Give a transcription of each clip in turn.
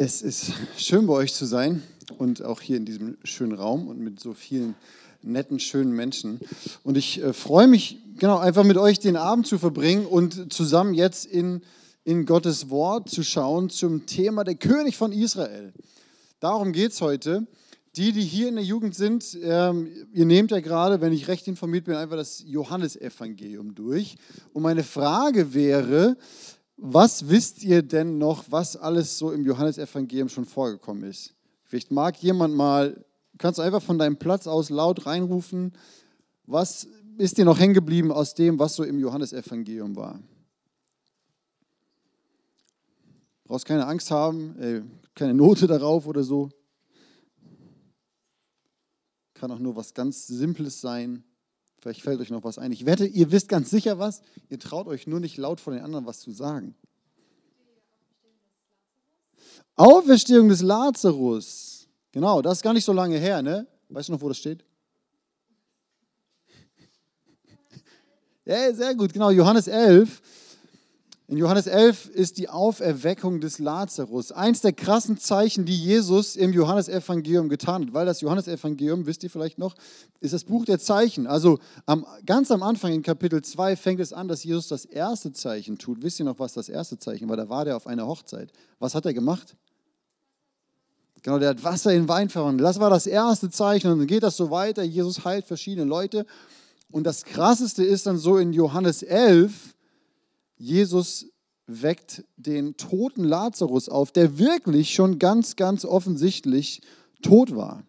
Es ist schön bei euch zu sein und auch hier in diesem schönen Raum und mit so vielen netten, schönen Menschen. Und ich äh, freue mich, genau, einfach mit euch den Abend zu verbringen und zusammen jetzt in, in Gottes Wort zu schauen zum Thema der König von Israel. Darum geht es heute. Die, die hier in der Jugend sind, ähm, ihr nehmt ja gerade, wenn ich recht informiert bin, einfach das Johannesevangelium durch. Und meine Frage wäre, was wisst ihr denn noch, was alles so im Johannesevangelium schon vorgekommen ist? Vielleicht mag jemand mal, kannst du einfach von deinem Platz aus laut reinrufen, was ist dir noch hängen geblieben aus dem, was so im Johannesevangelium war? Brauchst keine Angst haben, ey, keine Note darauf oder so. Kann auch nur was ganz Simples sein. Vielleicht fällt euch noch was ein. Ich wette, ihr wisst ganz sicher was. Ihr traut euch nur nicht laut vor den anderen was zu sagen. Auferstehung des Lazarus. Genau, das ist gar nicht so lange her, ne? Weißt du noch, wo das steht? Ja, sehr gut, genau. Johannes 11. In Johannes 11 ist die Auferweckung des Lazarus. Eins der krassen Zeichen, die Jesus im Johannesevangelium getan hat. Weil das Johannesevangelium, wisst ihr vielleicht noch, ist das Buch der Zeichen. Also am, ganz am Anfang in Kapitel 2 fängt es an, dass Jesus das erste Zeichen tut. Wisst ihr noch, was das erste Zeichen war? Da war der auf einer Hochzeit. Was hat er gemacht? Genau, der hat Wasser in Wein verwandelt. Das war das erste Zeichen. Und dann geht das so weiter. Jesus heilt verschiedene Leute. Und das Krasseste ist dann so in Johannes 11, Jesus weckt den toten Lazarus auf, der wirklich schon ganz, ganz offensichtlich tot war.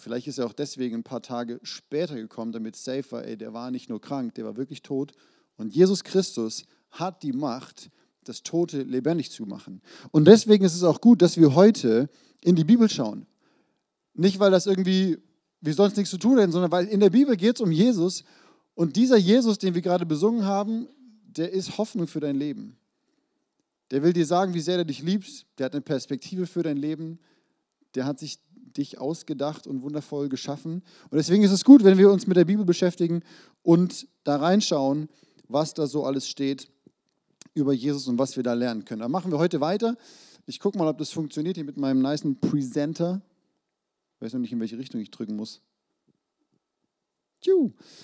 Vielleicht ist er auch deswegen ein paar Tage später gekommen, damit safe war, ey, der war nicht nur krank, der war wirklich tot. Und Jesus Christus hat die Macht, das Tote lebendig zu machen. Und deswegen ist es auch gut, dass wir heute in die Bibel schauen. Nicht, weil das irgendwie, wir sonst nichts zu tun hätten, sondern weil in der Bibel geht es um Jesus und dieser Jesus, den wir gerade besungen haben, der ist Hoffnung für dein Leben. Der will dir sagen, wie sehr er dich liebt. Der hat eine Perspektive für dein Leben. Der hat sich dich ausgedacht und wundervoll geschaffen. Und deswegen ist es gut, wenn wir uns mit der Bibel beschäftigen und da reinschauen, was da so alles steht über Jesus und was wir da lernen können. Da machen wir heute weiter. Ich gucke mal, ob das funktioniert hier mit meinem niceen Presenter. Ich weiß noch nicht, in welche Richtung ich drücken muss.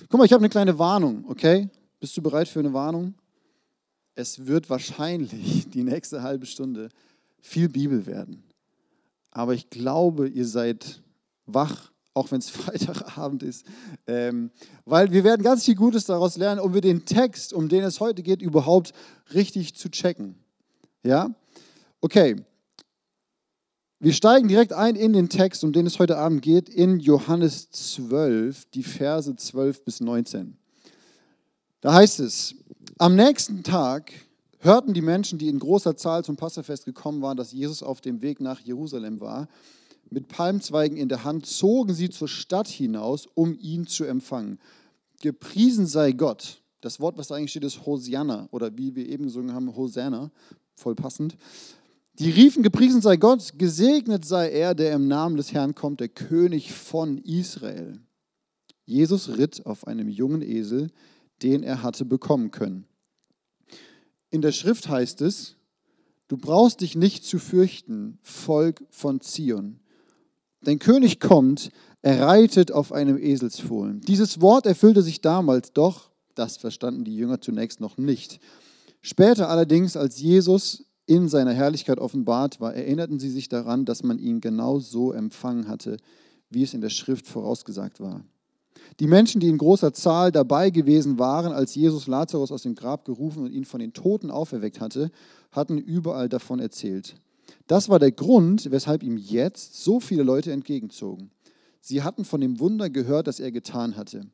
Guck mal, ich habe eine kleine Warnung, okay? Bist du bereit für eine Warnung? Es wird wahrscheinlich die nächste halbe Stunde viel Bibel werden. Aber ich glaube, ihr seid wach, auch wenn es Freitagabend ist. Ähm, weil wir werden ganz viel Gutes daraus lernen, um wir den Text, um den es heute geht, überhaupt richtig zu checken. Ja? Okay. Wir steigen direkt ein in den Text, um den es heute Abend geht, in Johannes 12, die Verse 12 bis 19. Da heißt es, am nächsten Tag hörten die Menschen, die in großer Zahl zum Passafest gekommen waren, dass Jesus auf dem Weg nach Jerusalem war. Mit Palmzweigen in der Hand zogen sie zur Stadt hinaus, um ihn zu empfangen. Gepriesen sei Gott. Das Wort, was da eigentlich steht, ist Hosianna oder wie wir eben gesungen haben, Hosanna, voll passend. Die riefen, gepriesen sei Gott, gesegnet sei er, der im Namen des Herrn kommt, der König von Israel. Jesus ritt auf einem jungen Esel, den er hatte bekommen können. In der Schrift heißt es, du brauchst dich nicht zu fürchten, Volk von Zion. Dein König kommt, er reitet auf einem Eselsfohlen. Dieses Wort erfüllte sich damals, doch das verstanden die Jünger zunächst noch nicht. Später allerdings, als Jesus in seiner Herrlichkeit offenbart war, erinnerten sie sich daran, dass man ihn genau so empfangen hatte, wie es in der Schrift vorausgesagt war. Die Menschen, die in großer Zahl dabei gewesen waren, als Jesus Lazarus aus dem Grab gerufen und ihn von den Toten auferweckt hatte, hatten überall davon erzählt. Das war der Grund, weshalb ihm jetzt so viele Leute entgegenzogen. Sie hatten von dem Wunder gehört, das er getan hatte.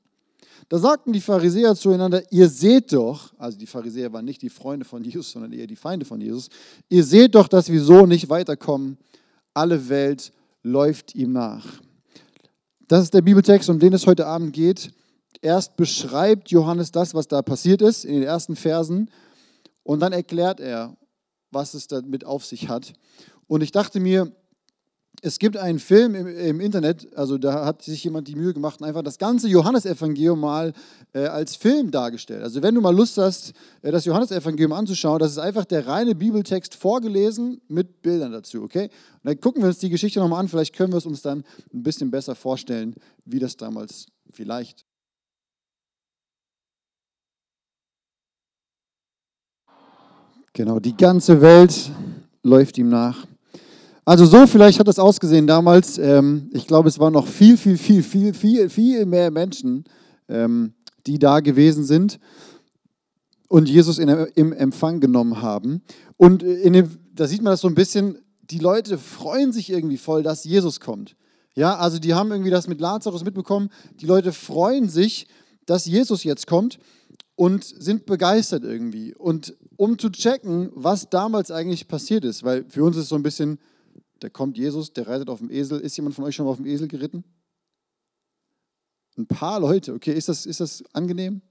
Da sagten die Pharisäer zueinander, ihr seht doch, also die Pharisäer waren nicht die Freunde von Jesus, sondern eher die Feinde von Jesus, ihr seht doch, dass wir so nicht weiterkommen. Alle Welt läuft ihm nach. Das ist der Bibeltext, um den es heute Abend geht. Erst beschreibt Johannes das, was da passiert ist, in den ersten Versen, und dann erklärt er, was es damit auf sich hat. Und ich dachte mir, es gibt einen Film im, im, Internet, also da hat sich jemand die Mühe gemacht und einfach das ganze Johannesevangelium mal äh, als Film dargestellt. Also wenn du mal Lust hast, äh, das Johannesevangelium anzuschauen, das ist einfach der reine Bibeltext vorgelesen mit Bildern dazu, okay? Und dann gucken wir uns die Geschichte nochmal an, vielleicht können wir es uns dann ein bisschen besser vorstellen, wie das damals vielleicht. Genau, die ganze Welt läuft ihm nach. Also so vielleicht hat das ausgesehen damals. Ähm, ich glaube, es waren noch viel, viel, viel, viel, viel, viel mehr Menschen, ähm, die da gewesen sind und Jesus in, im Empfang genommen haben. Und in dem, da sieht man das so ein bisschen, die Leute freuen sich irgendwie voll, dass Jesus kommt. Ja, also die haben irgendwie das mit Lazarus mitbekommen. Die Leute freuen sich, dass Jesus jetzt kommt und sind begeistert irgendwie. Und um zu checken, was damals eigentlich passiert ist, weil für uns ist so ein bisschen, da kommt Jesus, der reitet auf dem Esel. Ist jemand von euch schon mal auf dem Esel geritten? Ein paar Leute, okay, ist das, ist das angenehm?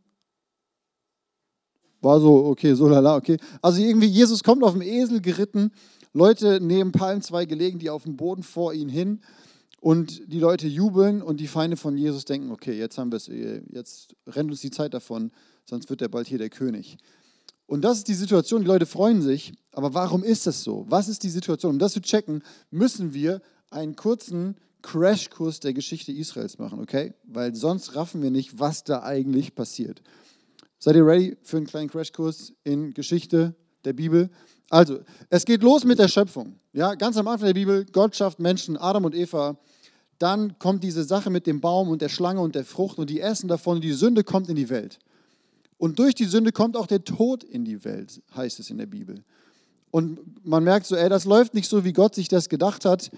War so, okay, so lala, okay. Also irgendwie, Jesus kommt auf dem Esel geritten, Leute nehmen Palmzweige, legen die auf dem Boden vor ihn hin und die Leute jubeln und die Feinde von Jesus denken, okay, jetzt haben wir es, jetzt rennt uns die Zeit davon, sonst wird er bald hier der König. Und das ist die Situation, die Leute freuen sich, aber warum ist das so? Was ist die Situation? Um das zu checken, müssen wir einen kurzen Crashkurs der Geschichte Israels machen, okay? Weil sonst raffen wir nicht, was da eigentlich passiert. Seid ihr ready für einen kleinen Crashkurs in Geschichte der Bibel? Also, es geht los mit der Schöpfung. Ja, ganz am Anfang der Bibel, Gott schafft Menschen, Adam und Eva. Dann kommt diese Sache mit dem Baum und der Schlange und der Frucht und die essen davon und die Sünde kommt in die Welt. Und durch die Sünde kommt auch der Tod in die Welt, heißt es in der Bibel. Und man merkt so, ey, das läuft nicht so, wie Gott sich das gedacht hat.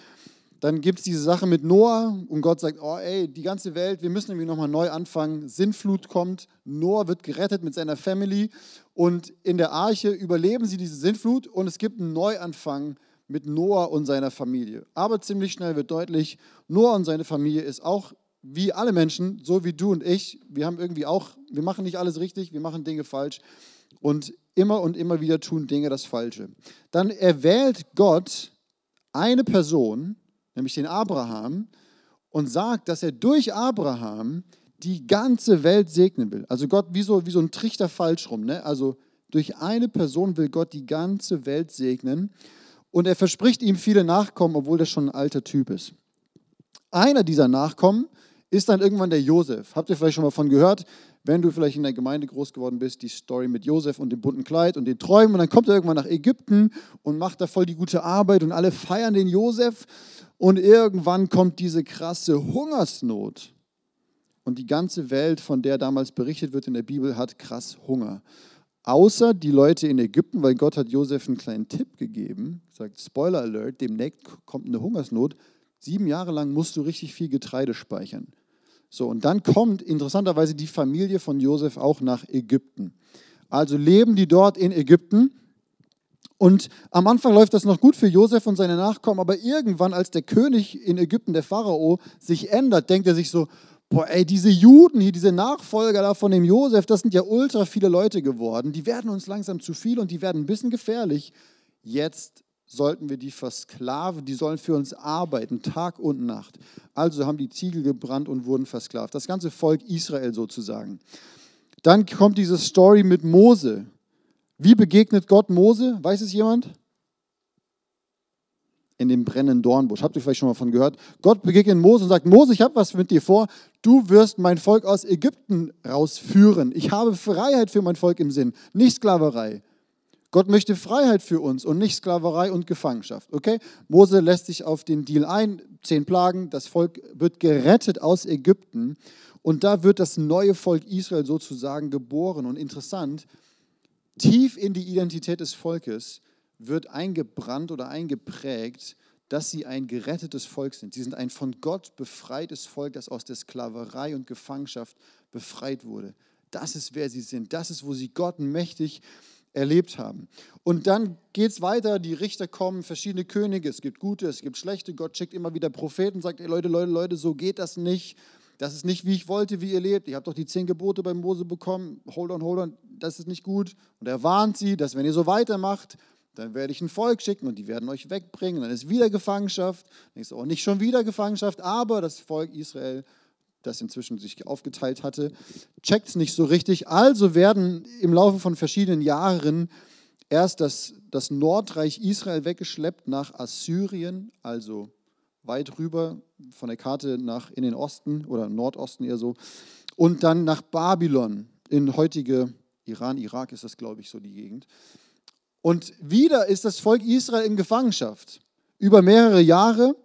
Dann gibt es diese Sache mit Noah und Gott sagt, oh ey, die ganze Welt, wir müssen irgendwie nochmal neu anfangen. Sinnflut kommt, Noah wird gerettet mit seiner Family und in der Arche überleben sie diese Sinnflut und es gibt einen Neuanfang mit Noah und seiner Familie. Aber ziemlich schnell wird deutlich, Noah und seine Familie ist auch wie alle Menschen, so wie du und ich, wir haben irgendwie auch, wir machen nicht alles richtig, wir machen Dinge falsch und immer und immer wieder tun Dinge das Falsche. Dann erwählt Gott eine Person, nämlich den Abraham, und sagt, dass er durch Abraham die ganze Welt segnen will. Also Gott wie so, wie so ein Trichter falsch rum. Ne? Also durch eine Person will Gott die ganze Welt segnen. Und er verspricht ihm viele Nachkommen, obwohl der schon ein alter Typ ist. Einer dieser Nachkommen ist dann irgendwann der Josef. Habt ihr vielleicht schon mal von gehört? Wenn du vielleicht in der Gemeinde groß geworden bist, die Story mit Josef und dem bunten Kleid und den Träumen. Und dann kommt er irgendwann nach Ägypten und macht da voll die gute Arbeit und alle feiern den Josef. Und irgendwann kommt diese krasse Hungersnot. Und die ganze Welt, von der damals berichtet wird in der Bibel, hat krass Hunger. Außer die Leute in Ägypten, weil Gott hat Josef einen kleinen Tipp gegeben. Sagt, Spoiler Alert, demnächst kommt eine Hungersnot. Sieben Jahre lang musst du richtig viel Getreide speichern. So, und dann kommt interessanterweise die Familie von Josef auch nach Ägypten. Also leben die dort in Ägypten. Und am Anfang läuft das noch gut für Josef und seine Nachkommen, aber irgendwann, als der König in Ägypten, der Pharao, sich ändert, denkt er sich so, boah, ey, diese Juden hier, diese Nachfolger da von dem Josef, das sind ja ultra viele Leute geworden, die werden uns langsam zu viel und die werden ein bisschen gefährlich. Jetzt sollten wir die versklaven, die sollen für uns arbeiten, Tag und Nacht. Also haben die Ziegel gebrannt und wurden versklavt. Das ganze Volk Israel sozusagen. Dann kommt diese Story mit Mose. Wie begegnet Gott Mose? Weiß es jemand? In dem brennenden Dornbusch. Habt ihr vielleicht schon mal von gehört? Gott begegnet Mose und sagt: Mose, ich habe was mit dir vor. Du wirst mein Volk aus Ägypten rausführen. Ich habe Freiheit für mein Volk im Sinn, nicht Sklaverei. Gott möchte Freiheit für uns und nicht Sklaverei und Gefangenschaft. Okay? Mose lässt sich auf den Deal ein, zehn Plagen, das Volk wird gerettet aus Ägypten und da wird das neue Volk Israel sozusagen geboren. Und interessant, tief in die Identität des Volkes wird eingebrannt oder eingeprägt, dass sie ein gerettetes Volk sind. Sie sind ein von Gott befreites Volk, das aus der Sklaverei und Gefangenschaft befreit wurde. Das ist, wer sie sind. Das ist, wo sie Gott mächtig erlebt haben. Und dann geht es weiter, die Richter kommen, verschiedene Könige, es gibt gute, es gibt schlechte, Gott schickt immer wieder Propheten, sagt, ey Leute, Leute, Leute, so geht das nicht. Das ist nicht, wie ich wollte, wie ihr lebt. Ihr habt doch die zehn Gebote bei Mose bekommen. Hold on, hold on, das ist nicht gut. Und er warnt sie, dass wenn ihr so weitermacht, dann werde ich ein Volk schicken und die werden euch wegbringen. Dann ist wieder Gefangenschaft. Dann ist auch nicht schon wieder Gefangenschaft, aber das Volk Israel, das inzwischen sich aufgeteilt hatte, checkt es nicht so richtig. Also werden im Laufe von verschiedenen Jahren erst das, das Nordreich Israel weggeschleppt nach Assyrien, also weit rüber von der Karte nach in den Osten oder Nordosten eher so, und dann nach Babylon in heutige Iran, Irak ist das, glaube ich, so die Gegend. Und wieder ist das Volk Israel in Gefangenschaft über mehrere Jahre.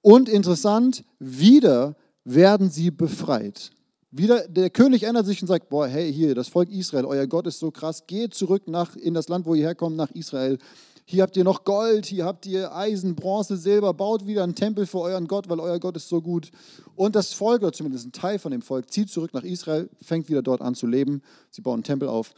Und interessant, wieder werden sie befreit. Wieder, der König ändert sich und sagt, boah, hey, hier, das Volk Israel, euer Gott ist so krass, geht zurück nach, in das Land, wo ihr herkommt, nach Israel. Hier habt ihr noch Gold, hier habt ihr Eisen, Bronze, Silber, baut wieder einen Tempel für euren Gott, weil euer Gott ist so gut. Und das Volk, oder zumindest ein Teil von dem Volk, zieht zurück nach Israel, fängt wieder dort an zu leben. Sie bauen einen Tempel auf.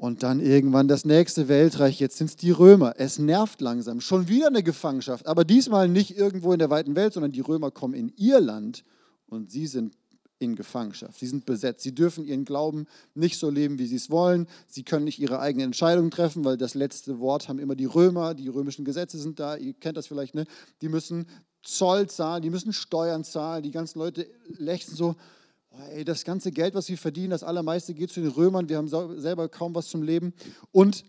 Und dann irgendwann das nächste Weltreich, jetzt sind es die Römer. Es nervt langsam. Schon wieder eine Gefangenschaft, aber diesmal nicht irgendwo in der weiten Welt, sondern die Römer kommen in ihr Land und sie sind in Gefangenschaft. Sie sind besetzt. Sie dürfen ihren Glauben nicht so leben, wie sie es wollen. Sie können nicht ihre eigenen Entscheidungen treffen, weil das letzte Wort haben immer die Römer. Die römischen Gesetze sind da. Ihr kennt das vielleicht, ne? Die müssen Zoll zahlen, die müssen Steuern zahlen. Die ganzen Leute lechzen so, ey, das ganze Geld, was wir verdienen, das allermeiste geht zu den Römern. Wir haben selber kaum was zum Leben. Und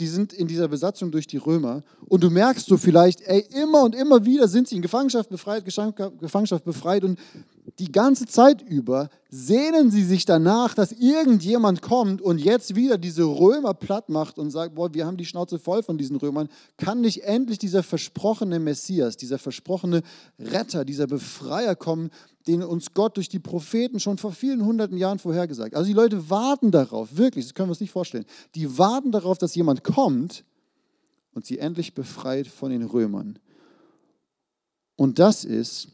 die sind in dieser Besatzung durch die Römer. Und du merkst so vielleicht, ey, immer und immer wieder sind sie in Gefangenschaft befreit, Gefangenschaft befreit. Und die ganze Zeit über sehnen sie sich danach, dass irgendjemand kommt und jetzt wieder diese Römer platt macht und sagt, boah, wir haben die Schnauze voll von diesen Römern. Kann nicht endlich dieser versprochene Messias, dieser versprochene Retter, dieser Befreier kommen, den uns Gott durch die Propheten schon vor vielen hunderten Jahren vorhergesagt. Also die Leute warten darauf, wirklich, das können wir uns nicht vorstellen. Die warten darauf, dass jemand kommt und sie endlich befreit von den Römern. Und das ist,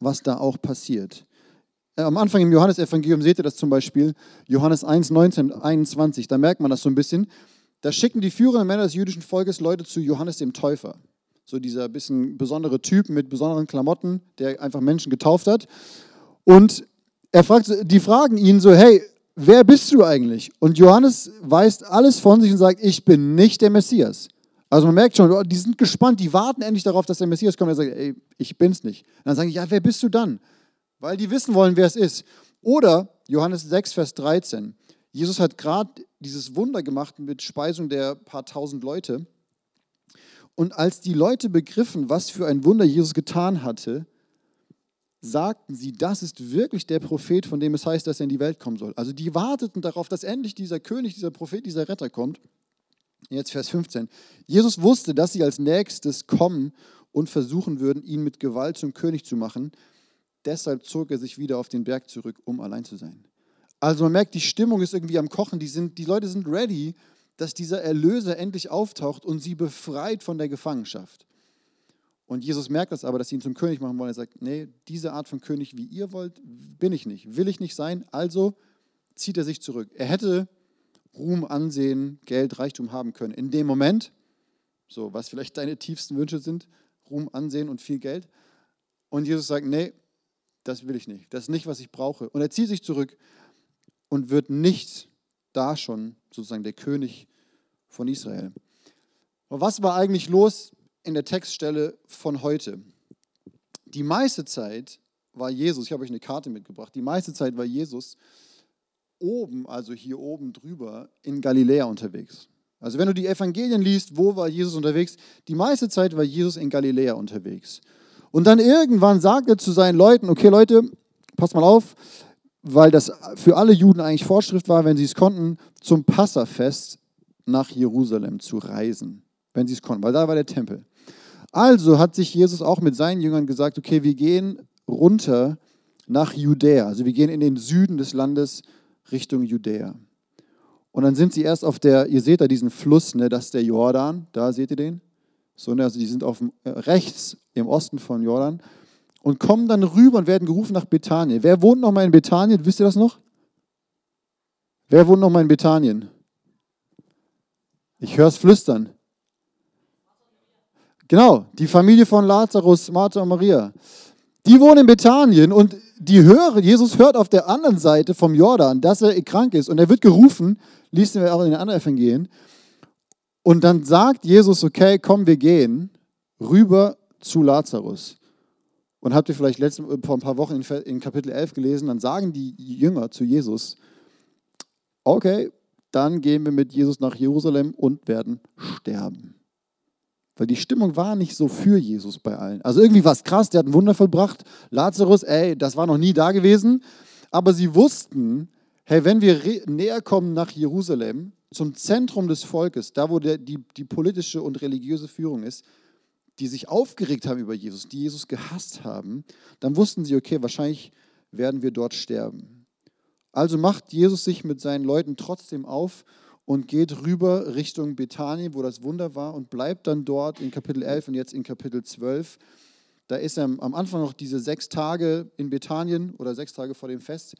was da auch passiert. Äh, am Anfang im Johannesevangelium seht ihr das zum Beispiel, Johannes 1, 19, 21, da merkt man das so ein bisschen. Da schicken die führenden Männer des jüdischen Volkes Leute zu Johannes dem Täufer so dieser bisschen besondere Typ mit besonderen Klamotten, der einfach Menschen getauft hat. Und er fragt, die fragen ihn so, hey, wer bist du eigentlich? Und Johannes weist alles von sich und sagt, ich bin nicht der Messias. Also man merkt schon, die sind gespannt, die warten endlich darauf, dass der Messias kommt. Er sagt, ey, ich bin's nicht. Und dann sagen die, ja, wer bist du dann? Weil die wissen wollen, wer es ist. Oder Johannes 6, Vers 13. Jesus hat gerade dieses Wunder gemacht mit Speisung der paar tausend Leute. Und als die Leute begriffen, was für ein Wunder Jesus getan hatte, sagten sie, das ist wirklich der Prophet, von dem es heißt, dass er in die Welt kommen soll. Also die warteten darauf, dass endlich dieser König, dieser Prophet, dieser Retter kommt. Jetzt Vers 15. Jesus wusste, dass sie als nächstes kommen und versuchen würden, ihn mit Gewalt zum König zu machen. Deshalb zog er sich wieder auf den Berg zurück, um allein zu sein. Also man merkt, die Stimmung ist irgendwie am Kochen. Die, sind, die Leute sind ready dass dieser Erlöser endlich auftaucht und sie befreit von der Gefangenschaft. Und Jesus merkt das aber, dass sie ihn zum König machen wollen. Er sagt, nee, diese Art von König, wie ihr wollt, bin ich nicht, will ich nicht sein. Also zieht er sich zurück. Er hätte Ruhm, Ansehen, Geld, Reichtum haben können. In dem Moment, so was vielleicht deine tiefsten Wünsche sind, Ruhm, Ansehen und viel Geld. Und Jesus sagt, nee, das will ich nicht. Das ist nicht, was ich brauche. Und er zieht sich zurück und wird nicht da schon sozusagen der König von Israel. Aber was war eigentlich los in der Textstelle von heute? Die meiste Zeit war Jesus, ich habe euch eine Karte mitgebracht, die meiste Zeit war Jesus oben, also hier oben drüber, in Galiläa unterwegs. Also wenn du die Evangelien liest, wo war Jesus unterwegs? Die meiste Zeit war Jesus in Galiläa unterwegs. Und dann irgendwann sagt er zu seinen Leuten, okay Leute, passt mal auf, weil das für alle Juden eigentlich Vorschrift war, wenn sie es konnten, zum Passafest nach Jerusalem zu reisen, wenn sie es konnten, weil da war der Tempel. Also hat sich Jesus auch mit seinen Jüngern gesagt, okay, wir gehen runter nach Judäa, also wir gehen in den Süden des Landes Richtung Judäa. Und dann sind sie erst auf der, ihr seht da diesen Fluss, ne, das ist der Jordan, da seht ihr den? So, ne, also die sind auf dem, äh, rechts im Osten von Jordan und kommen dann rüber und werden gerufen nach Bethanien. Wer wohnt noch mal in Bethanien? Wisst ihr das noch? Wer wohnt noch mal in Bethanien? Ich höre es flüstern. Genau, die Familie von Lazarus, Martha und Maria. Die wohnen in Bethanien und die hören, Jesus hört auf der anderen Seite vom Jordan, dass er krank ist und er wird gerufen, liest wir auch in den anderen Evangelien. Und dann sagt Jesus, okay, komm, wir gehen rüber zu Lazarus. Und habt ihr vielleicht letzte, vor ein paar Wochen in, in Kapitel 11 gelesen, dann sagen die Jünger zu Jesus, okay, dann gehen wir mit Jesus nach Jerusalem und werden sterben. Weil die Stimmung war nicht so für Jesus bei allen. Also irgendwie war es krass, der hat ein Wunder vollbracht. Lazarus, ey, das war noch nie da gewesen. Aber sie wussten, hey, wenn wir näher kommen nach Jerusalem, zum Zentrum des Volkes, da wo der, die, die politische und religiöse Führung ist, die sich aufgeregt haben über Jesus, die Jesus gehasst haben, dann wussten sie, okay, wahrscheinlich werden wir dort sterben. Also macht Jesus sich mit seinen Leuten trotzdem auf und geht rüber Richtung Bethanien, wo das Wunder war, und bleibt dann dort in Kapitel 11 und jetzt in Kapitel 12. Da ist er am Anfang noch diese sechs Tage in Bethanien oder sechs Tage vor dem Fest,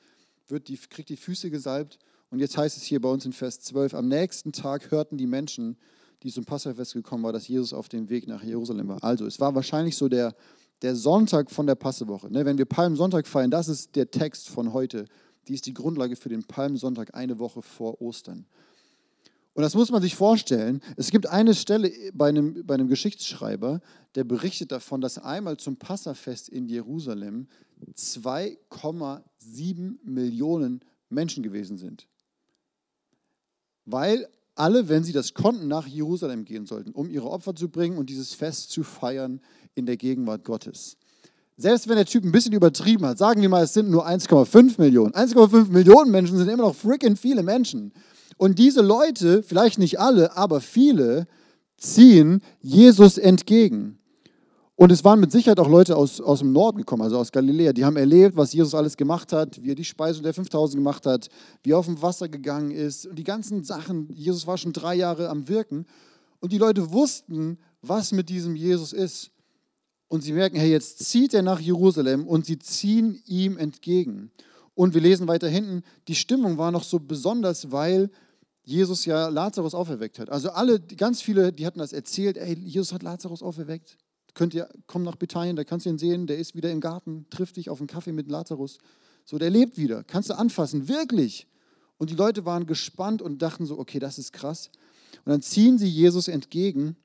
wird die, kriegt die Füße gesalbt. Und jetzt heißt es hier bei uns in Vers 12, am nächsten Tag hörten die Menschen, die zum Passafest gekommen waren, dass Jesus auf dem Weg nach Jerusalem war. Also es war wahrscheinlich so der, der Sonntag von der Passewoche. Ne? Wenn wir Palmsonntag feiern, das ist der Text von heute. Die ist die Grundlage für den Palmsonntag eine Woche vor Ostern. Und das muss man sich vorstellen. Es gibt eine Stelle bei einem, bei einem Geschichtsschreiber, der berichtet davon, dass einmal zum Passafest in Jerusalem 2,7 Millionen Menschen gewesen sind. Weil alle, wenn sie das konnten, nach Jerusalem gehen sollten, um ihre Opfer zu bringen und dieses Fest zu feiern in der Gegenwart Gottes. Selbst wenn der Typ ein bisschen übertrieben hat, sagen wir mal, es sind nur 1,5 Millionen. 1,5 Millionen Menschen sind immer noch freaking viele Menschen. Und diese Leute, vielleicht nicht alle, aber viele, ziehen Jesus entgegen. Und es waren mit Sicherheit auch Leute aus, aus dem Norden gekommen, also aus Galiläa. Die haben erlebt, was Jesus alles gemacht hat, wie er die Speisung der 5000 gemacht hat, wie er auf dem Wasser gegangen ist und die ganzen Sachen. Jesus war schon drei Jahre am Wirken. Und die Leute wussten, was mit diesem Jesus ist. Und sie merken, hey, jetzt zieht er nach Jerusalem und sie ziehen ihm entgegen. Und wir lesen weiter hinten, die Stimmung war noch so besonders, weil Jesus ja Lazarus auferweckt hat. Also alle, ganz viele, die hatten das erzählt, ey, Jesus hat Lazarus auferweckt. Könnt ihr, komm nach Bethanien, da kannst du ihn sehen, der ist wieder im Garten, trifft dich auf einen Kaffee mit Lazarus. So, der lebt wieder, kannst du anfassen, wirklich. Und die Leute waren gespannt und dachten so, okay, das ist krass. Und dann ziehen sie Jesus entgegen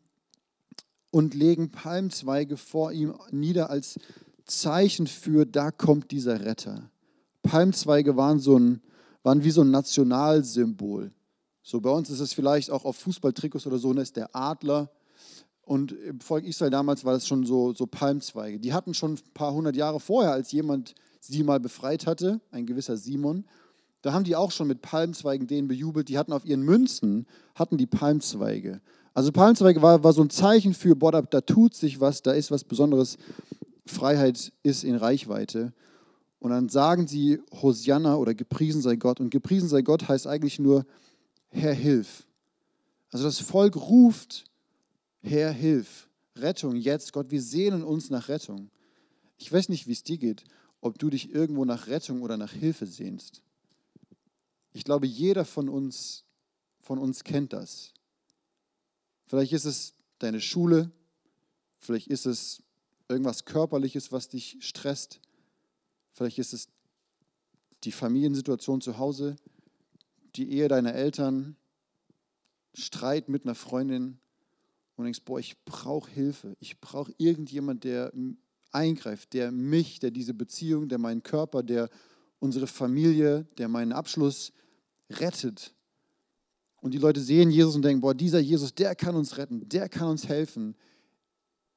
und legen Palmzweige vor ihm nieder als Zeichen für, da kommt dieser Retter. Palmzweige waren, so ein, waren wie so ein Nationalsymbol. So bei uns ist es vielleicht auch auf Fußballtrikots oder so, da ist der Adler. Und im Volk Israel damals war das schon so, so Palmzweige. Die hatten schon ein paar hundert Jahre vorher, als jemand sie mal befreit hatte, ein gewisser Simon, da haben die auch schon mit Palmzweigen denen bejubelt. Die hatten auf ihren Münzen, hatten die Palmzweige. Also Palmzweige war, war so ein Zeichen für, boah, da, da tut sich was, da ist was Besonderes. Freiheit ist in Reichweite. Und dann sagen sie Hosianna oder gepriesen sei Gott. Und gepriesen sei Gott heißt eigentlich nur, Herr, hilf. Also das Volk ruft, Herr, hilf. Rettung jetzt, Gott, wir sehnen uns nach Rettung. Ich weiß nicht, wie es dir geht, ob du dich irgendwo nach Rettung oder nach Hilfe sehnst. Ich glaube, jeder von uns, von uns kennt das. Vielleicht ist es deine Schule, vielleicht ist es irgendwas Körperliches, was dich stresst, vielleicht ist es die Familiensituation zu Hause, die Ehe deiner Eltern, Streit mit einer Freundin und denkst, boah, ich brauche Hilfe. Ich brauche irgendjemand, der eingreift, der mich, der diese Beziehung, der meinen Körper, der unsere Familie, der meinen Abschluss rettet. Und die Leute sehen Jesus und denken, boah, dieser Jesus, der kann uns retten, der kann uns helfen.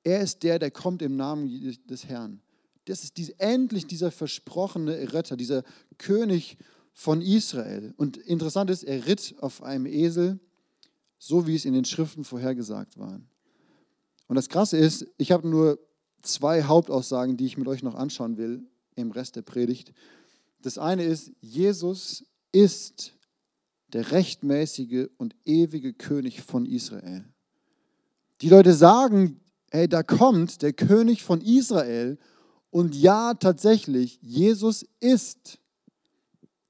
Er ist der, der kommt im Namen des Herrn. Das ist dies, endlich dieser versprochene Retter, dieser König von Israel. Und interessant ist, er ritt auf einem Esel, so wie es in den Schriften vorhergesagt war. Und das Krasse ist, ich habe nur zwei Hauptaussagen, die ich mit euch noch anschauen will im Rest der Predigt. Das eine ist, Jesus ist der rechtmäßige und ewige König von Israel. Die Leute sagen, hey, da kommt der König von Israel und ja, tatsächlich, Jesus ist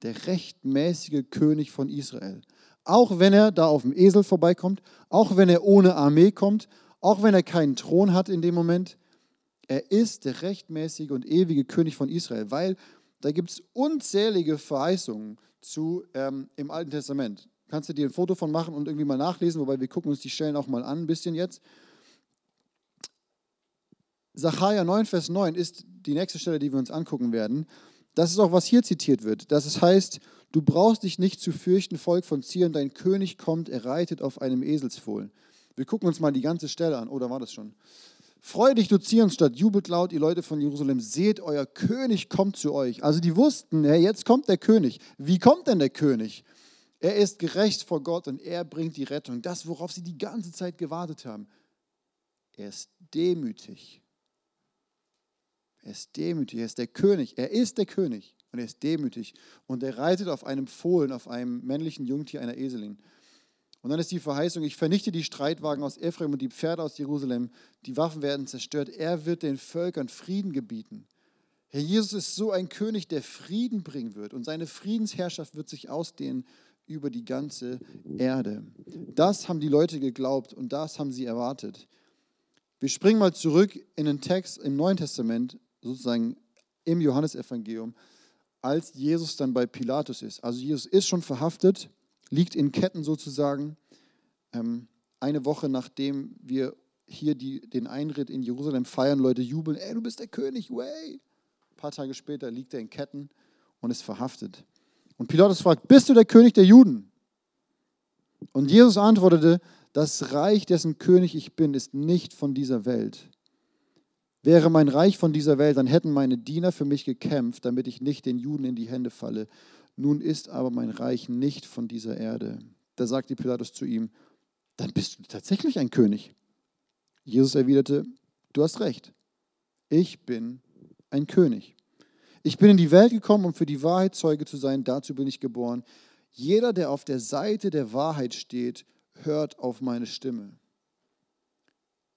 der rechtmäßige König von Israel. Auch wenn er da auf dem Esel vorbeikommt, auch wenn er ohne Armee kommt, auch wenn er keinen Thron hat in dem Moment, er ist der rechtmäßige und ewige König von Israel, weil da gibt es unzählige Verheißungen zu ähm, im Alten Testament. Kannst du dir ein Foto von machen und irgendwie mal nachlesen, wobei wir gucken uns die Stellen auch mal an, ein bisschen jetzt. Sacharja 9, Vers 9 ist die nächste Stelle, die wir uns angucken werden. Das ist auch, was hier zitiert wird. Dass es heißt, du brauchst dich nicht zu fürchten, Volk von Zion, dein König kommt, er reitet auf einem Eselsfohlen. Wir gucken uns mal die ganze Stelle an. Oh, da war das schon. Freue dich, du Zionsstadt, jubelt laut, ihr Leute von Jerusalem, seht, euer König kommt zu euch. Also die wussten, ja, jetzt kommt der König. Wie kommt denn der König? Er ist gerecht vor Gott und er bringt die Rettung. Das, worauf sie die ganze Zeit gewartet haben. Er ist demütig. Er ist demütig, er ist der König. Er ist der König und er ist demütig. Und er reitet auf einem Fohlen, auf einem männlichen Jungtier einer Eselin. Und dann ist die Verheißung, ich vernichte die Streitwagen aus Ephraim und die Pferde aus Jerusalem. Die Waffen werden zerstört. Er wird den Völkern Frieden gebieten. Herr Jesus ist so ein König, der Frieden bringen wird. Und seine Friedensherrschaft wird sich ausdehnen über die ganze Erde. Das haben die Leute geglaubt und das haben sie erwartet. Wir springen mal zurück in den Text im Neuen Testament, sozusagen im Johannesevangelium, als Jesus dann bei Pilatus ist. Also Jesus ist schon verhaftet, liegt in Ketten sozusagen. Ähm, eine Woche nachdem wir hier die, den Einritt in Jerusalem feiern, Leute jubeln, ey, du bist der König, way. Ein paar Tage später liegt er in Ketten und ist verhaftet. Und Pilatus fragt, bist du der König der Juden? Und Jesus antwortete, das Reich, dessen König ich bin, ist nicht von dieser Welt. Wäre mein Reich von dieser Welt, dann hätten meine Diener für mich gekämpft, damit ich nicht den Juden in die Hände falle. Nun ist aber mein Reich nicht von dieser Erde. Da sagte Pilatus zu ihm, dann bist du tatsächlich ein König. Jesus erwiderte, du hast recht, ich bin ein König. Ich bin in die Welt gekommen, um für die Wahrheit Zeuge zu sein. Dazu bin ich geboren. Jeder, der auf der Seite der Wahrheit steht, hört auf meine Stimme.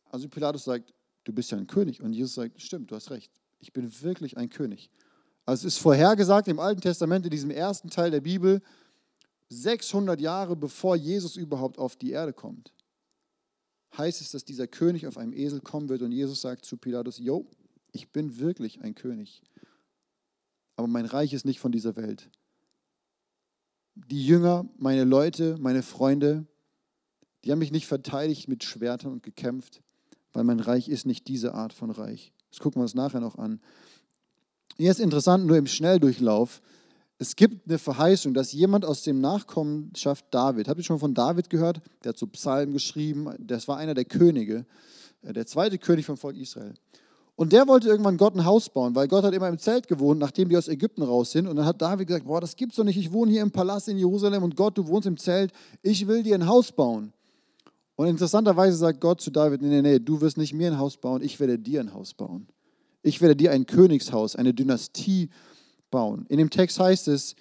Also Pilatus sagt, du bist ja ein König. Und Jesus sagt, stimmt, du hast recht. Ich bin wirklich ein König. Also es ist vorhergesagt im Alten Testament, in diesem ersten Teil der Bibel, 600 Jahre bevor Jesus überhaupt auf die Erde kommt, heißt es, dass dieser König auf einem Esel kommen wird. Und Jesus sagt zu Pilatus, jo, ich bin wirklich ein König aber mein Reich ist nicht von dieser Welt. Die Jünger, meine Leute, meine Freunde, die haben mich nicht verteidigt mit Schwertern und gekämpft, weil mein Reich ist nicht diese Art von Reich. Das gucken wir uns nachher noch an. Hier ist interessant, nur im Schnelldurchlauf, es gibt eine Verheißung, dass jemand aus dem Nachkommenschaft David, habt ihr schon von David gehört? Der hat so Psalmen geschrieben, das war einer der Könige, äh, der zweite König vom Volk Israel. Und der wollte irgendwann Gott ein Haus bauen, weil Gott hat immer im Zelt gewohnt, nachdem die aus Ägypten raus sind. Und dann hat David gesagt, boah, das gibt's doch nicht, ich wohne hier im Palast in Jerusalem und Gott, du wohnst im Zelt, ich will dir ein Haus bauen. Und interessanterweise sagt Gott zu David, nee, nee, nee, du wirst nicht mir ein Haus bauen, ich werde dir ein Haus bauen. Ich werde dir ein Königshaus, eine Dynastie bauen. In dem Text heißt es,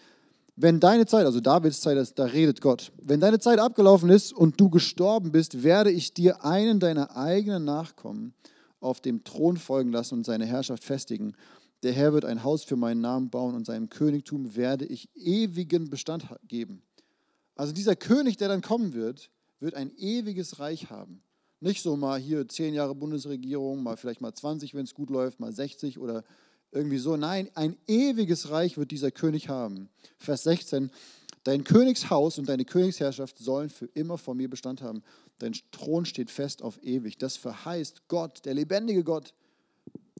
wenn deine Zeit, also Davids Zeit, da redet Gott, wenn deine Zeit abgelaufen ist und du gestorben bist, werde ich dir einen deiner eigenen Nachkommen auf dem Thron folgen lassen und seine Herrschaft festigen. Der Herr wird ein Haus für meinen Namen bauen und seinem Königtum werde ich ewigen Bestand geben. Also dieser König, der dann kommen wird, wird ein ewiges Reich haben. Nicht so mal hier zehn Jahre Bundesregierung, mal vielleicht mal 20, wenn es gut läuft, mal 60 oder irgendwie so. Nein, ein ewiges Reich wird dieser König haben. Vers 16, dein Königshaus und deine Königsherrschaft sollen für immer vor mir Bestand haben. Dein Thron steht fest auf ewig. Das verheißt Gott, der lebendige Gott,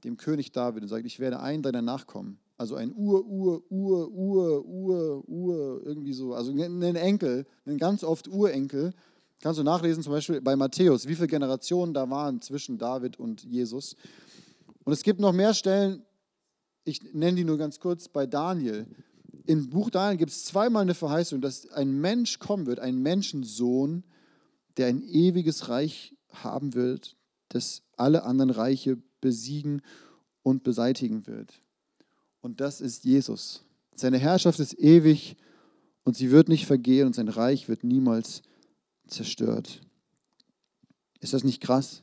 dem König David und sagt, ich werde einen deiner Nachkommen, also ein Ur, Ur, Ur, Ur, Ur, Ur, irgendwie so, also einen Enkel, einen ganz oft Urenkel, kannst du nachlesen, zum Beispiel bei Matthäus, wie viele Generationen da waren zwischen David und Jesus. Und es gibt noch mehr Stellen, ich nenne die nur ganz kurz, bei Daniel. Im Buch Daniel gibt es zweimal eine Verheißung, dass ein Mensch kommen wird, ein Menschensohn, der ein ewiges Reich haben wird, das alle anderen Reiche besiegen und beseitigen wird. Und das ist Jesus. Seine Herrschaft ist ewig und sie wird nicht vergehen und sein Reich wird niemals zerstört. Ist das nicht krass?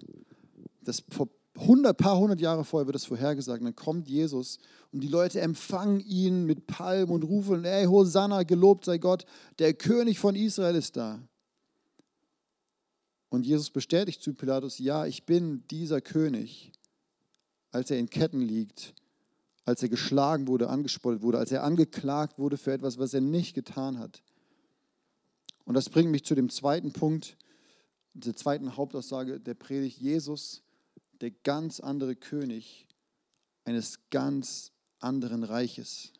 Das vor hundert, paar hundert Jahre vorher wird das vorhergesagt. dann kommt Jesus und die Leute empfangen ihn mit Palmen und rufen: Ey, Hosanna, gelobt sei Gott, der König von Israel ist da. Und Jesus bestätigt zu Pilatus, ja, ich bin dieser König, als er in Ketten liegt, als er geschlagen wurde, angespottet wurde, als er angeklagt wurde für etwas, was er nicht getan hat. Und das bringt mich zu dem zweiten Punkt, der zweiten Hauptaussage der Predigt. Jesus, der ganz andere König eines ganz anderen Reiches.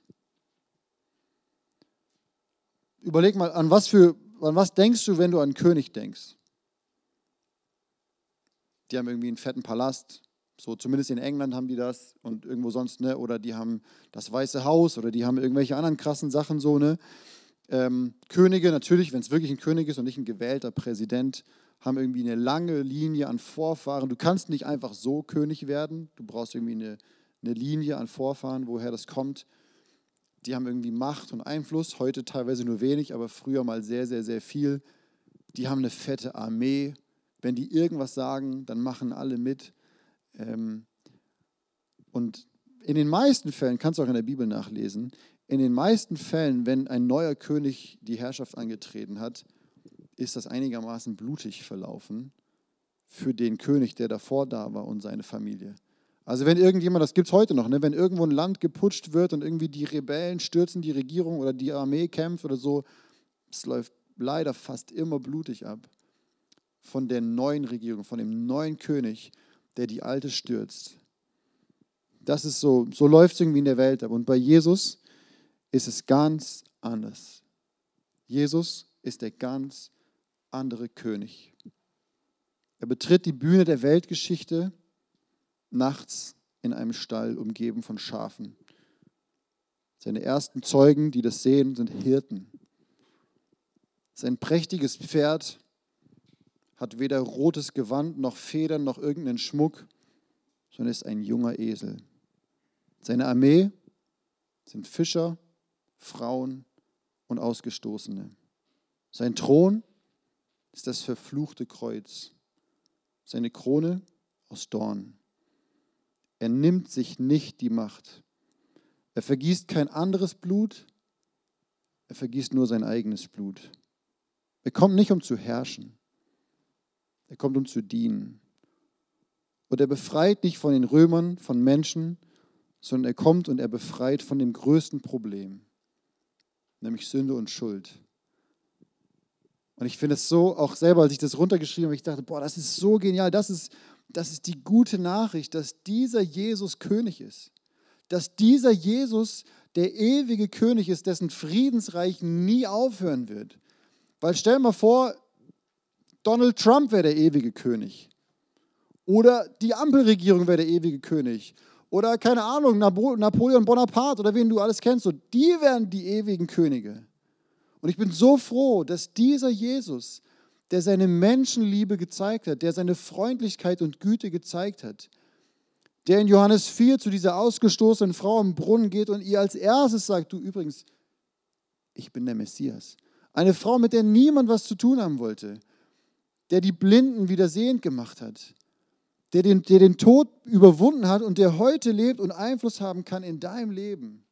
Überleg mal, an was, für, an was denkst du, wenn du an König denkst? Die haben irgendwie einen fetten Palast, so zumindest in England haben die das und irgendwo sonst, ne? Oder die haben das Weiße Haus oder die haben irgendwelche anderen krassen Sachen so, ne? Ähm, Könige, natürlich, wenn es wirklich ein König ist und nicht ein gewählter Präsident, haben irgendwie eine lange Linie an Vorfahren. Du kannst nicht einfach so König werden. Du brauchst irgendwie eine, eine Linie an Vorfahren, woher das kommt. Die haben irgendwie Macht und Einfluss, heute teilweise nur wenig, aber früher mal sehr, sehr, sehr viel. Die haben eine fette Armee. Wenn die irgendwas sagen, dann machen alle mit. Ähm, und in den meisten Fällen, kannst du auch in der Bibel nachlesen, in den meisten Fällen, wenn ein neuer König die Herrschaft angetreten hat, ist das einigermaßen blutig verlaufen für den König, der davor da war und seine Familie. Also wenn irgendjemand, das gibt es heute noch, ne, wenn irgendwo ein Land geputscht wird und irgendwie die Rebellen stürzen die Regierung oder die Armee kämpft oder so, es läuft leider fast immer blutig ab von der neuen Regierung, von dem neuen König, der die alte stürzt. Das ist so, so läuft es irgendwie in der Welt ab. Und bei Jesus ist es ganz anders. Jesus ist der ganz andere König. Er betritt die Bühne der Weltgeschichte nachts in einem Stall, umgeben von Schafen. Seine ersten Zeugen, die das sehen, sind Hirten. Sein prächtiges Pferd hat weder rotes Gewand noch Federn noch irgendeinen Schmuck, sondern ist ein junger Esel. Seine Armee sind Fischer, Frauen und Ausgestoßene. Sein Thron ist das verfluchte Kreuz. Seine Krone aus Dorn. Er nimmt sich nicht die Macht. Er vergießt kein anderes Blut, er vergießt nur sein eigenes Blut. Er kommt nicht, um zu herrschen. Er kommt, um zu dienen. Und er befreit nicht von den Römern, von Menschen, sondern er kommt und er befreit von dem größten Problem, nämlich Sünde und Schuld. Und ich finde es so, auch selber, als ich das runtergeschrieben habe, ich dachte, boah, das ist so genial, das ist, das ist die gute Nachricht, dass dieser Jesus König ist. Dass dieser Jesus der ewige König ist, dessen Friedensreich nie aufhören wird. Weil stell dir mal vor, Donald Trump wäre der ewige König. Oder die Ampelregierung wäre der ewige König. Oder keine Ahnung, Napoleon Bonaparte oder wen du alles kennst. So, die wären die ewigen Könige. Und ich bin so froh, dass dieser Jesus, der seine Menschenliebe gezeigt hat, der seine Freundlichkeit und Güte gezeigt hat, der in Johannes 4 zu dieser ausgestoßenen Frau im Brunnen geht und ihr als erstes sagt, du übrigens, ich bin der Messias. Eine Frau, mit der niemand was zu tun haben wollte, der die Blinden wieder sehend gemacht hat, der den, der den Tod überwunden hat und der heute lebt und Einfluss haben kann in deinem Leben,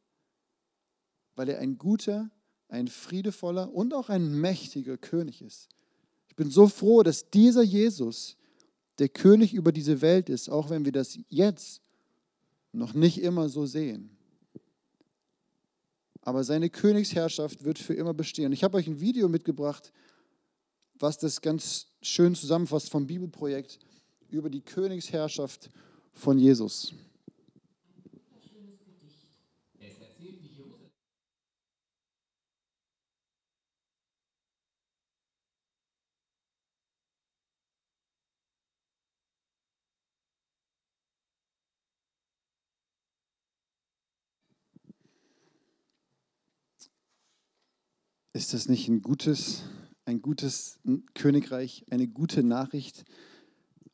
weil er ein guter, ein friedevoller und auch ein mächtiger König ist. Ich bin so froh, dass dieser Jesus der König über diese Welt ist, auch wenn wir das jetzt noch nicht immer so sehen. Aber seine Königsherrschaft wird für immer bestehen. Ich habe euch ein Video mitgebracht, was das ganz schön zusammenfasst vom Bibelprojekt über die Königsherrschaft von Jesus. Ist das nicht ein gutes, ein gutes Königreich, eine gute Nachricht,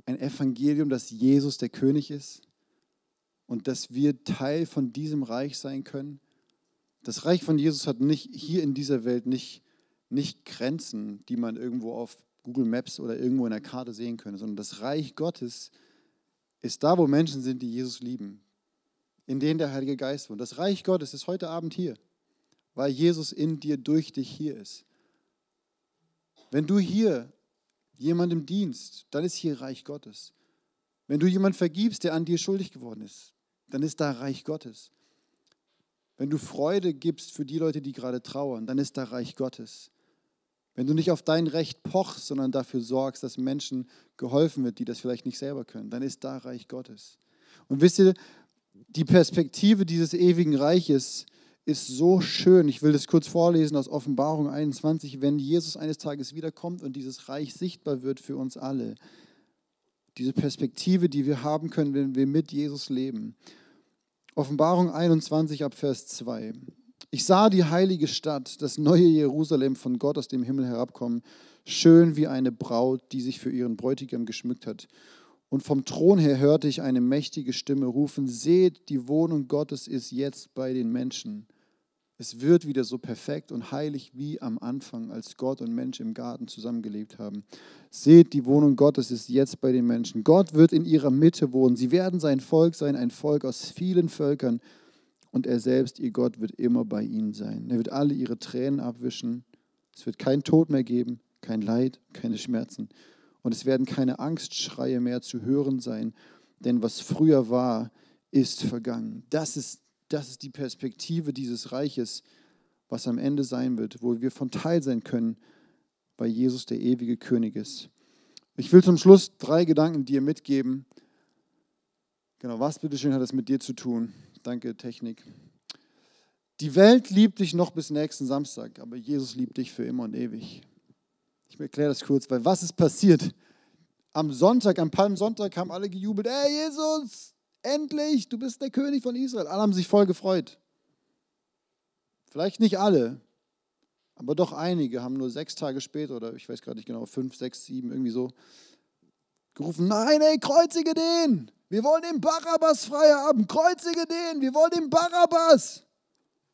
ein Evangelium, dass Jesus der König ist und dass wir Teil von diesem Reich sein können? Das Reich von Jesus hat nicht hier in dieser Welt nicht, nicht Grenzen, die man irgendwo auf Google Maps oder irgendwo in der Karte sehen könnte, sondern das Reich Gottes ist da, wo Menschen sind, die Jesus lieben, in denen der Heilige Geist wohnt. Das Reich Gottes ist heute Abend hier weil Jesus in dir durch dich hier ist. Wenn du hier jemandem dienst, dann ist hier Reich Gottes. Wenn du jemand vergibst, der an dir schuldig geworden ist, dann ist da Reich Gottes. Wenn du Freude gibst für die Leute, die gerade trauern, dann ist da Reich Gottes. Wenn du nicht auf dein Recht pochst, sondern dafür sorgst, dass Menschen geholfen wird, die das vielleicht nicht selber können, dann ist da Reich Gottes. Und wisst ihr, die Perspektive dieses ewigen Reiches ist so schön. Ich will das kurz vorlesen aus Offenbarung 21, wenn Jesus eines Tages wiederkommt und dieses Reich sichtbar wird für uns alle. Diese Perspektive, die wir haben können, wenn wir mit Jesus leben. Offenbarung 21 ab Vers 2. Ich sah die heilige Stadt, das neue Jerusalem von Gott aus dem Himmel herabkommen, schön wie eine Braut, die sich für ihren Bräutigam geschmückt hat. Und vom Thron her hörte ich eine mächtige Stimme rufen, seht, die Wohnung Gottes ist jetzt bei den Menschen. Es wird wieder so perfekt und heilig wie am Anfang, als Gott und Mensch im Garten zusammengelebt haben. Seht, die Wohnung Gottes ist jetzt bei den Menschen. Gott wird in ihrer Mitte wohnen. Sie werden sein Volk sein, ein Volk aus vielen Völkern. Und er selbst, ihr Gott, wird immer bei ihnen sein. Er wird alle ihre Tränen abwischen. Es wird kein Tod mehr geben, kein Leid, keine Schmerzen. Und es werden keine Angstschreie mehr zu hören sein, denn was früher war, ist vergangen. Das ist, das ist die Perspektive dieses Reiches, was am Ende sein wird, wo wir von Teil sein können, weil Jesus der ewige König ist. Ich will zum Schluss drei Gedanken dir mitgeben. Genau, was bitteschön hat das mit dir zu tun? Danke, Technik. Die Welt liebt dich noch bis nächsten Samstag, aber Jesus liebt dich für immer und ewig. Ich erkläre das kurz, weil was ist passiert? Am Sonntag, am Palmsonntag haben alle gejubelt, ey Jesus, endlich, du bist der König von Israel. Alle haben sich voll gefreut. Vielleicht nicht alle, aber doch einige haben nur sechs Tage später, oder ich weiß gerade nicht genau, fünf, sechs, sieben, irgendwie so, gerufen, nein, ey, kreuzige den. Wir wollen den Barabbas frei haben. Kreuzige den. Wir wollen den Barabbas.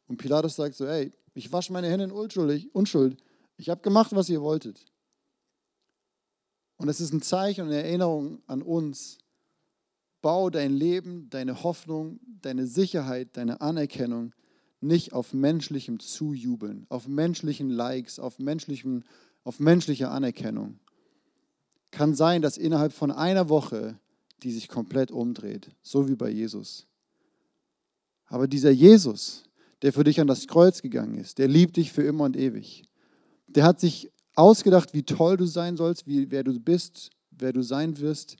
Und Pilatus sagt so, ey, ich wasche meine Hände in Unschuld. Ich habe gemacht, was ihr wolltet. Und es ist ein Zeichen und eine Erinnerung an uns. Bau dein Leben, deine Hoffnung, deine Sicherheit, deine Anerkennung nicht auf menschlichem Zujubeln, auf menschlichen Likes, auf, menschlichem, auf menschlicher Anerkennung. Kann sein, dass innerhalb von einer Woche die sich komplett umdreht, so wie bei Jesus. Aber dieser Jesus, der für dich an das Kreuz gegangen ist, der liebt dich für immer und ewig. Der hat sich ausgedacht, wie toll du sein sollst, wie, wer du bist, wer du sein wirst.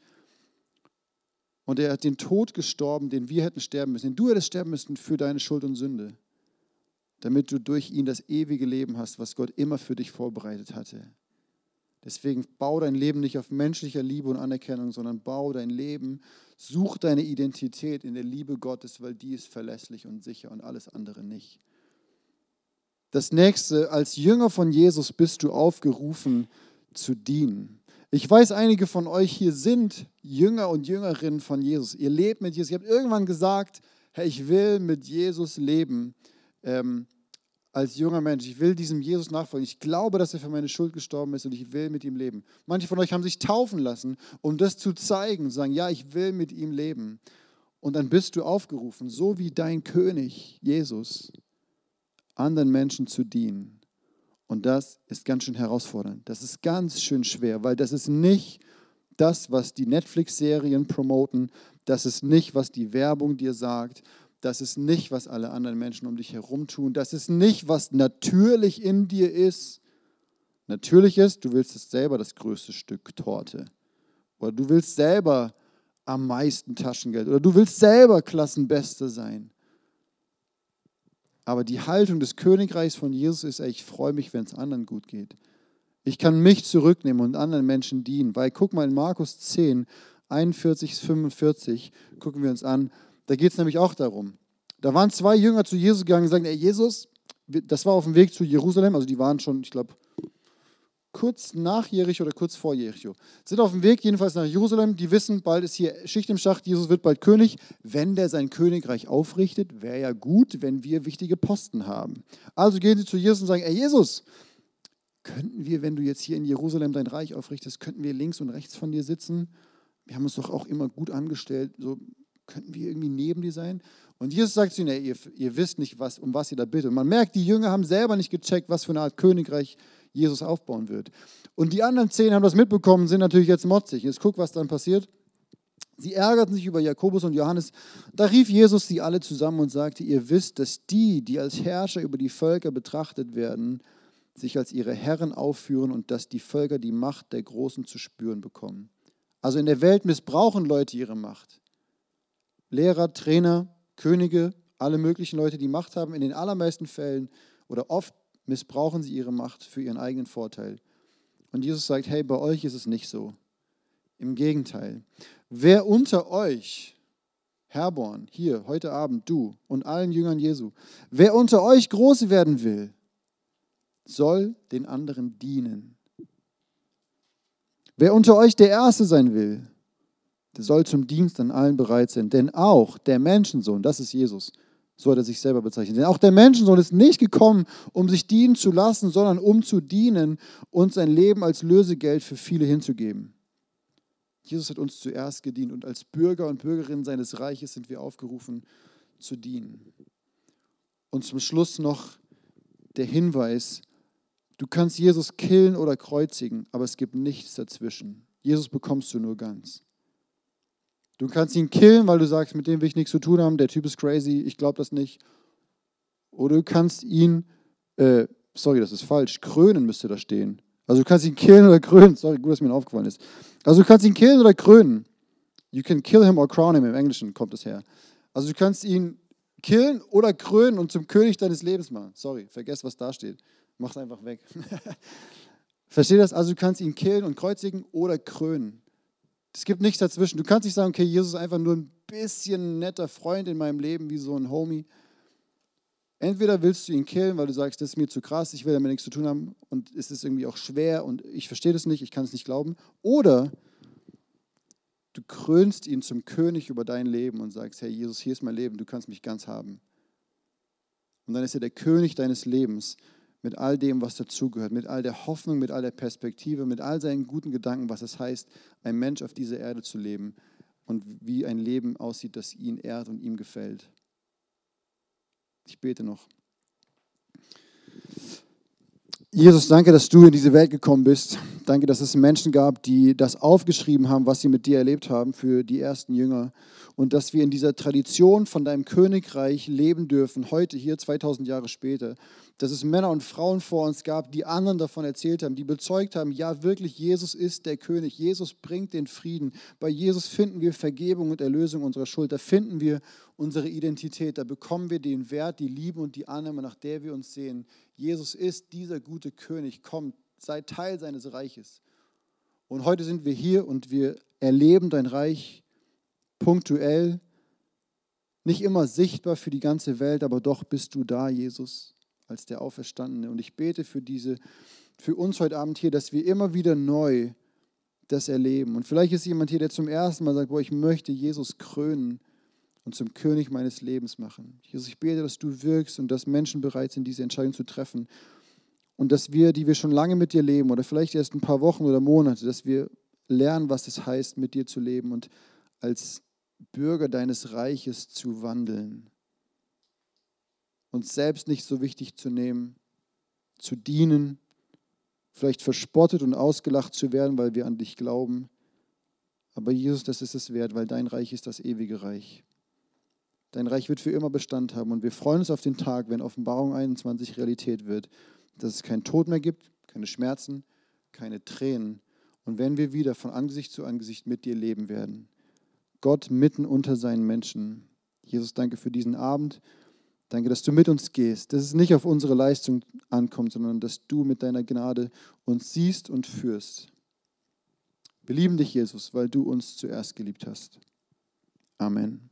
Und er hat den Tod gestorben, den wir hätten sterben müssen, den du hättest sterben müssen für deine Schuld und Sünde, damit du durch ihn das ewige Leben hast, was Gott immer für dich vorbereitet hatte. Deswegen bau dein Leben nicht auf menschlicher Liebe und Anerkennung, sondern bau dein Leben, such deine Identität in der Liebe Gottes, weil die ist verlässlich und sicher und alles andere nicht. Das nächste, als Jünger von Jesus bist du aufgerufen zu dienen. Ich weiß, einige von euch hier sind Jünger und Jüngerinnen von Jesus. Ihr lebt mit Jesus. Ihr habt irgendwann gesagt, hey, ich will mit Jesus leben ähm, als junger Mensch. Ich will diesem Jesus nachfolgen. Ich glaube, dass er für meine Schuld gestorben ist und ich will mit ihm leben. Manche von euch haben sich taufen lassen, um das zu zeigen, zu sagen, ja, ich will mit ihm leben. Und dann bist du aufgerufen, so wie dein König Jesus, anderen Menschen zu dienen. Und das ist ganz schön herausfordernd. Das ist ganz schön schwer, weil das ist nicht das, was die Netflix-Serien promoten. Das ist nicht, was die Werbung dir sagt. Das ist nicht, was alle anderen Menschen um dich herum tun. Das ist nicht, was natürlich in dir ist. Natürlich ist, du willst es selber das größte Stück Torte. Oder du willst selber am meisten Taschengeld. Oder du willst selber Klassenbeste sein. Aber die Haltung des Königreichs von Jesus ist, ich freue mich, wenn es anderen gut geht. Ich kann mich zurücknehmen und anderen Menschen dienen. Weil guck mal in Markus 10, 41 bis 45, gucken wir uns an, da geht es nämlich auch darum. Da waren zwei Jünger zu Jesus gegangen und sagen, ey Jesus, das war auf dem Weg zu Jerusalem, also die waren schon, ich glaube, kurz nach Jericho oder kurz vor Jericho. Sind auf dem Weg jedenfalls nach Jerusalem. Die wissen, bald ist hier Schicht im Schacht, Jesus wird bald König. Wenn der sein Königreich aufrichtet, wäre ja gut, wenn wir wichtige Posten haben. Also gehen sie zu Jesus und sagen, ey Jesus, könnten wir, wenn du jetzt hier in Jerusalem dein Reich aufrichtest, könnten wir links und rechts von dir sitzen? Wir haben uns doch auch immer gut angestellt. So, könnten wir irgendwie neben dir sein? Und Jesus sagt zu ihnen, ihr, ihr wisst nicht, was, um was ihr da bittet. Und man merkt, die Jünger haben selber nicht gecheckt, was für eine Art Königreich Jesus aufbauen wird. Und die anderen zehn haben das mitbekommen, sind natürlich jetzt motzig. Jetzt guck, was dann passiert. Sie ärgerten sich über Jakobus und Johannes. Da rief Jesus sie alle zusammen und sagte, ihr wisst, dass die, die als Herrscher über die Völker betrachtet werden, sich als ihre Herren aufführen und dass die Völker die Macht der Großen zu spüren bekommen. Also in der Welt missbrauchen Leute ihre Macht. Lehrer, Trainer, Könige, alle möglichen Leute, die Macht haben, in den allermeisten Fällen oder oft missbrauchen sie ihre Macht für ihren eigenen Vorteil. Und Jesus sagt, hey, bei euch ist es nicht so. Im Gegenteil. Wer unter euch, Herborn, hier, heute Abend, du und allen Jüngern Jesu, wer unter euch groß werden will, soll den anderen dienen. Wer unter euch der Erste sein will, der soll zum Dienst an allen bereit sein. Denn auch der Menschensohn, das ist Jesus, so hat er sich selber bezeichnet. Denn auch der Menschensohn ist nicht gekommen, um sich dienen zu lassen, sondern um zu dienen und sein Leben als Lösegeld für viele hinzugeben. Jesus hat uns zuerst gedient und als Bürger und Bürgerinnen seines Reiches sind wir aufgerufen zu dienen. Und zum Schluss noch der Hinweis, du kannst Jesus killen oder kreuzigen, aber es gibt nichts dazwischen. Jesus bekommst du nur ganz. Du kannst ihn killen, weil du sagst, mit dem will ich nichts zu tun haben, der Typ ist crazy, ich glaube das nicht. Oder du kannst ihn, äh, sorry, das ist falsch, krönen müsste da stehen. Also du kannst ihn killen oder krönen. Sorry, gut, dass mir aufgefallen ist. Also du kannst ihn killen oder krönen. You can kill him or crown him, im Englischen kommt es her. Also du kannst ihn killen oder krönen und zum König deines Lebens machen. Sorry, vergesst, was da steht. Mach es einfach weg. Versteht das? Also du kannst ihn killen und kreuzigen oder krönen. Es gibt nichts dazwischen. Du kannst nicht sagen, okay, Jesus ist einfach nur ein bisschen netter Freund in meinem Leben, wie so ein Homie. Entweder willst du ihn killen, weil du sagst, das ist mir zu krass, ich will damit nichts zu tun haben und es ist irgendwie auch schwer und ich verstehe das nicht, ich kann es nicht glauben. Oder du krönst ihn zum König über dein Leben und sagst, hey Jesus, hier ist mein Leben, du kannst mich ganz haben. Und dann ist er der König deines Lebens mit all dem, was dazugehört, mit all der Hoffnung, mit all der Perspektive, mit all seinen guten Gedanken, was es heißt, ein Mensch auf dieser Erde zu leben und wie ein Leben aussieht, das ihn ehrt und ihm gefällt. Ich bete noch. Jesus, danke, dass du in diese Welt gekommen bist. Danke, dass es Menschen gab, die das aufgeschrieben haben, was sie mit dir erlebt haben für die ersten Jünger. Und dass wir in dieser Tradition von deinem Königreich leben dürfen, heute hier 2000 Jahre später dass es Männer und Frauen vor uns gab, die anderen davon erzählt haben, die bezeugt haben, ja wirklich, Jesus ist der König, Jesus bringt den Frieden. Bei Jesus finden wir Vergebung und Erlösung unserer Schuld, da finden wir unsere Identität, da bekommen wir den Wert, die Liebe und die Annahme, nach der wir uns sehen. Jesus ist dieser gute König, kommt, sei Teil seines Reiches. Und heute sind wir hier und wir erleben dein Reich punktuell, nicht immer sichtbar für die ganze Welt, aber doch bist du da, Jesus als der Auferstandene. Und ich bete für diese, für uns heute Abend hier, dass wir immer wieder neu das erleben. Und vielleicht ist jemand hier, der zum ersten Mal sagt, boah, ich möchte Jesus krönen und zum König meines Lebens machen. Jesus, ich bete, dass du wirkst und dass Menschen bereit sind, diese Entscheidung zu treffen. Und dass wir, die wir schon lange mit dir leben oder vielleicht erst ein paar Wochen oder Monate, dass wir lernen, was es heißt, mit dir zu leben und als Bürger deines Reiches zu wandeln uns selbst nicht so wichtig zu nehmen, zu dienen, vielleicht verspottet und ausgelacht zu werden, weil wir an dich glauben. Aber Jesus, das ist es wert, weil dein Reich ist das ewige Reich. Dein Reich wird für immer Bestand haben und wir freuen uns auf den Tag, wenn Offenbarung 21 Realität wird, dass es keinen Tod mehr gibt, keine Schmerzen, keine Tränen und wenn wir wieder von Angesicht zu Angesicht mit dir leben werden. Gott mitten unter seinen Menschen. Jesus, danke für diesen Abend. Danke, dass du mit uns gehst, dass es nicht auf unsere Leistung ankommt, sondern dass du mit deiner Gnade uns siehst und führst. Wir lieben dich, Jesus, weil du uns zuerst geliebt hast. Amen.